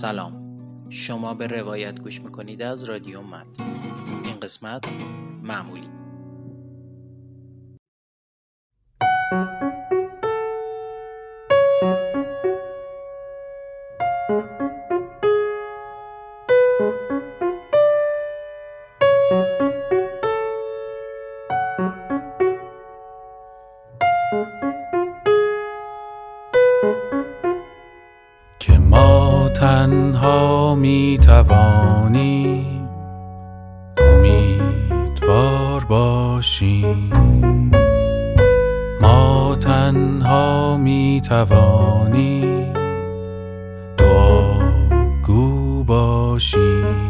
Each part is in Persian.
سلام. شما به روایت گوش می‌کنید از رادیو مد. این قسمت معمولی. تنها می توانیم امیدوار باشیم. ما تنها می توانیم دعاگو باشیم.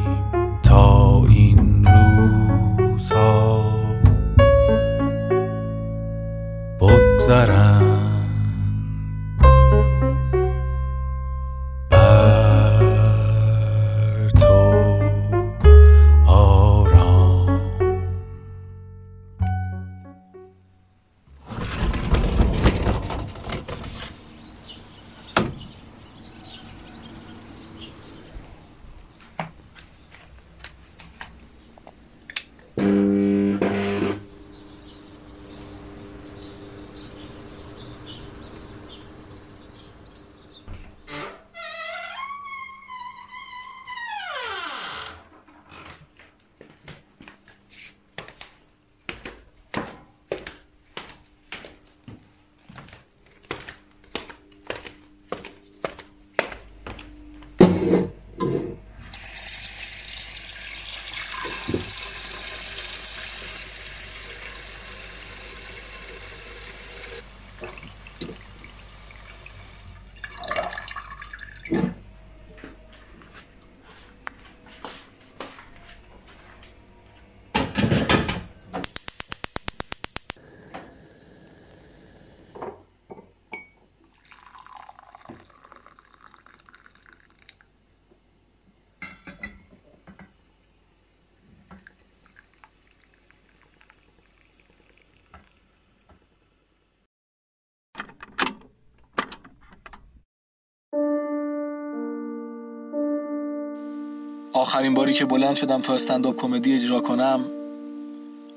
آخرین باری که بلند شدم تا استنداپ کمدی اجرا کنم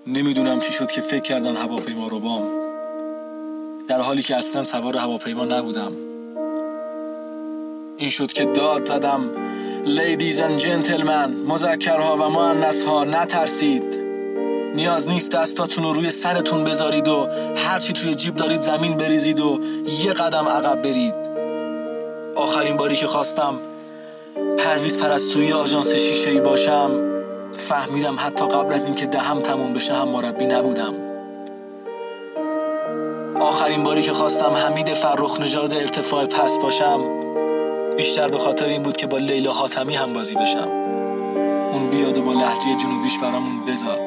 نمی‌دونم چی شد که فکر کردن هواپیما رو بام. در حالی که اصلا سوار هواپیما نبودم. این شد که داد زدم لیدیز and جنتلمن مذکرها و مؤنثها نترسید. نیاز نیست دستاتون رو روی سرتون بذارید و هرچی توی جیب دارید زمین بریزید و یه قدم عقب برید. آخرین باری که خواستم پرویز پرستوی آژانس شیشه ای باشم. فهمیدم حتی قبل از اینکه دهم تموم بشه هم مربی نبودم. آخرین باری که خواستم حمید فرخ نژاد ارتفاع پس باشم بیشتر به خاطر این بود که با لیلا حاتمی هم بازی بشم. اون بیاد و با لحجه جنوبیش برامون بزاد.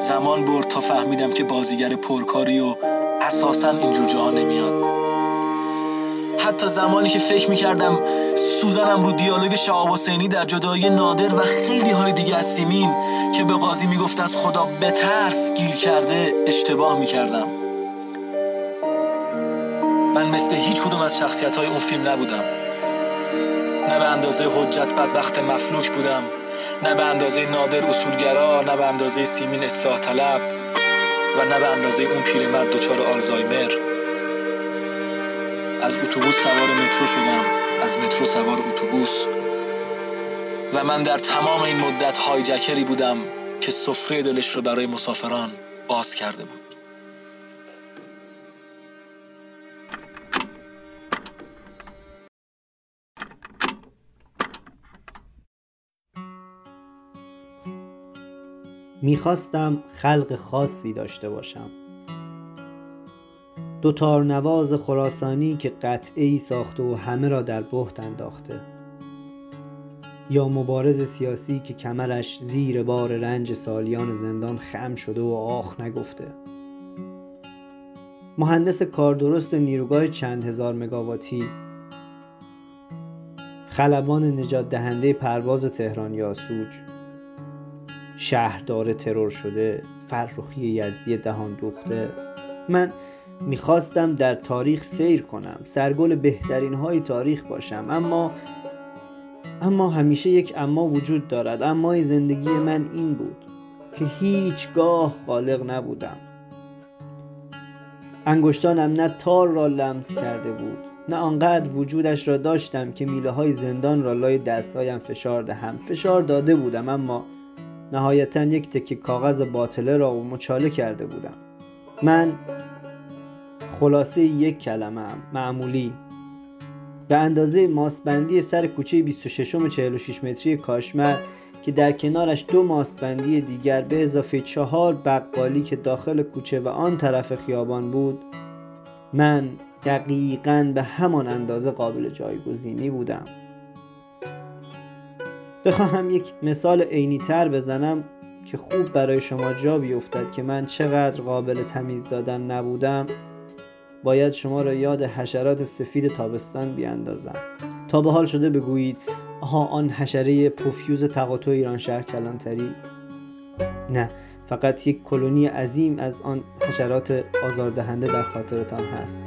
زمان برد تا فهمیدم که بازیگر پرکاری و اساسا اینجور جاها نمیاد. حتی زمانی که فکر می‌کردم سوزنم رو دیالوگ شهاب حسینی در جدایی نادر و خیلی های دیگه از سیمین که به قاضی می‌گفت از خدا بترس گیر کرده اشتباه می‌کردم. من مثل هیچ کدوم از شخصیت های اون فیلم نبودم. نه به اندازه حجت بدبخت مفلوک بودم نه به اندازه نادر اصولگرا نه به اندازه سیمین اصلاح طلب و نه به اندازه اون پیرمرد دچار آلزایمر. از اتوبوس سوار مترو شدم. از مترو سوار اتوبوس. و من در تمام این مدت هایجکری بودم که سفره دلش رو برای مسافران باز کرده بود. می‌خواستم خلق خاصی داشته باشم. دوتار نواز خراسانی که قطعه ای ساخته و همه را در بهت انداخته. یا مبارز سیاسی که کمرش زیر بار رنج سالیان زندان خم شده و آخ نگفته. مهندس کاردرست نیروگاه چند هزار مگاواتی. خلبان نجات دهنده پرواز تهران یاسوج. شهردار ترور شده فرخی یزدی دهان دوخته. من می‌خواستم در تاریخ سیر کنم. سرگل بهترین های تاریخ باشم. اما اما همیشه یک اما وجود دارد. اما زندگی من این بود که هیچگاه خالق نبودم. انگشتانم نه تار را لمس کرده بود نه آنقدر وجودش را داشتم که میله های زندان را لای دستهایم فشار دهم. فشار داده بودم اما نهایتا یک تکه کاغذ باطله را مچاله کرده بودم. من خلاصه یک کلمه. معمولی به اندازه ماسبندی سر کوچه 26 46 متری کاشمر که در کنارش دو ماسبندی دیگر به اضافه چهار بقالی که داخل کوچه و آن طرف خیابان بود من دقیقا به همان اندازه قابل جایگزینی بودم بخواهم یک مثال عینی تر بزنم که خوب برای شما جا بیفتد که من چقدر قابل تمیز دادن نبودم باید شما را یاد حشرات سفید تابستان بیاندازم. تا به حال شده بگویید آها آن حشره پوفیوز تقاطع ایران شهر کلانتری؟ نه فقط یک کلونی عظیم از آن حشرات آزاردهنده در خاطرتان هست.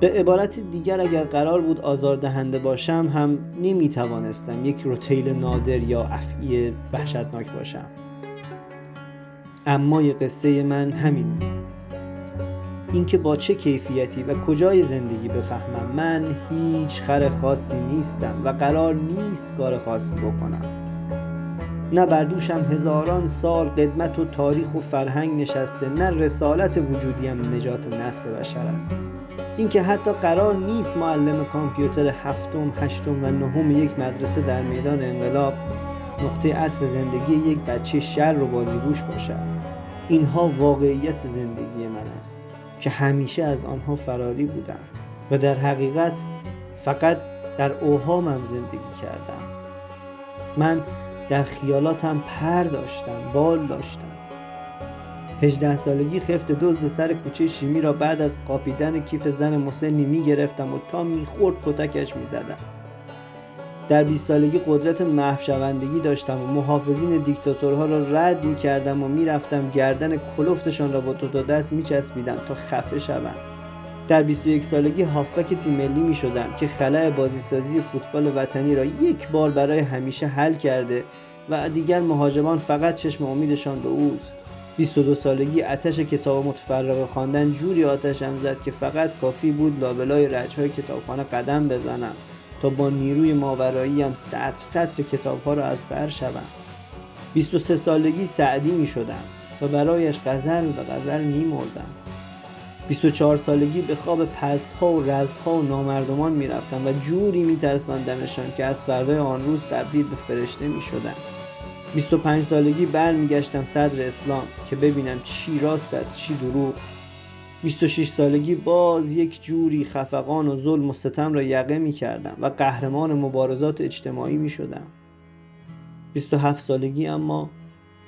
به عبارت دیگر اگر قرار بود آزاردهنده باشم هم نمی توانستم یک روتیل نادر یا افعی وحشتناک باشم. اما قصه من همین اینکه با چه کیفیتی و کجای زندگی بفهمم من هیچ خر خاصی نیستم و قرار نیست کار خاصی بکنم. نه بر دوشم هزاران سال قدمت و تاریخ و فرهنگ نشسته نه رسالت وجودیم نجات نسل بشر است. اینکه حتی قرار نیست معلم کامپیوتر هفتم، هشتم و نهم یک مدرسه در میدان انقلاب نقطه عطف زندگی یک بچه شر و بازیگوش باشد. اینها واقعیت زندگی من است. که همیشه از آنها فراری بودم و در حقیقت فقط در اوهامم زندگی کردم من در خیالاتم پر داشتم بال داشتم هجده سالگی خفت دزد سر کوچه شیمی را بعد از قاپیدن کیف زن مسنی می گرفتم و تا می‌خورد کتکش می زدم. در 20 سالگی قدرت محو شوندگی داشتم و محافظین دیکتاتورها را رد می کردم و می‌رفتم گردن کلفتشان را با دو تا دست می چسبیدم تا خفه شوم. در 21 سالگی هافبک تیم ملی می شدم که خلع بازیسازی فوتبال وطنی را یک بار برای همیشه حل کرده و دیگر مهاجمان فقط چشم امیدشان به اوست. 22 سالگی اتش کتاب متفرقه خواندن جوری آتشم زد که فقط کافی بود لابلای رجهای کتابخانه قدم بزنم تا با نیروی ماوراییم سطر سطر کتاب ها را از بر شوم. 23 سالگی سعدی می شدم و برایش غزل و غزل می مردم 24 سالگی به خواب پست ها و رزد ها و نامردمان می رفتم و جوری می ترساندمشان که از فردای آن روز تبدیل به فرشته می شدم 25 سالگی برمیگشتم صدر اسلام که ببینم چی راست است چی دروغ. 26 سالگی باز یک جوری خفقان و ظلم و ستم را یقه می کردم و قهرمان مبارزات اجتماعی می شدم 27 سالگی اما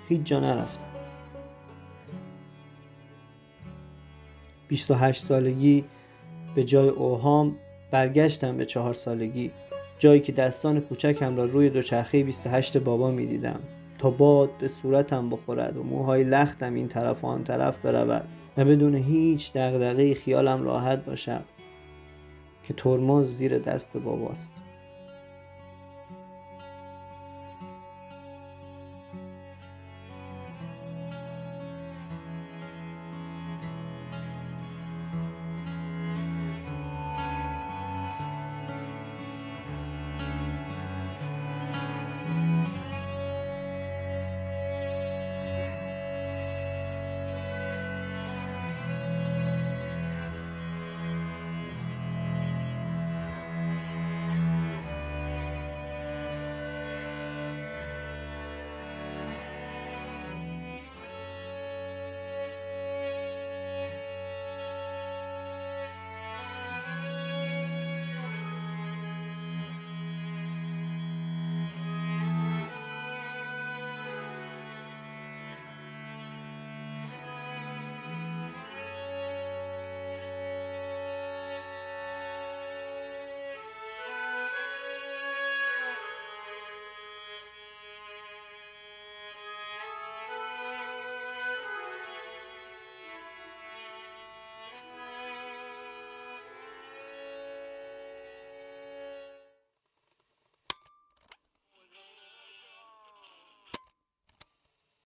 هیچ جا نرفتم. 28 سالگی به جای اوهام برگشتم به چهار سالگی جایی که دستان کوچکم را روی دوچرخه 28 بابا می دیدم تا باد به صورتم بخورد و موهای لختم این طرف و آن طرف برود. و بدون هیچ دغدغه خیالم راحت باشم که ترمز زیر دست باباست.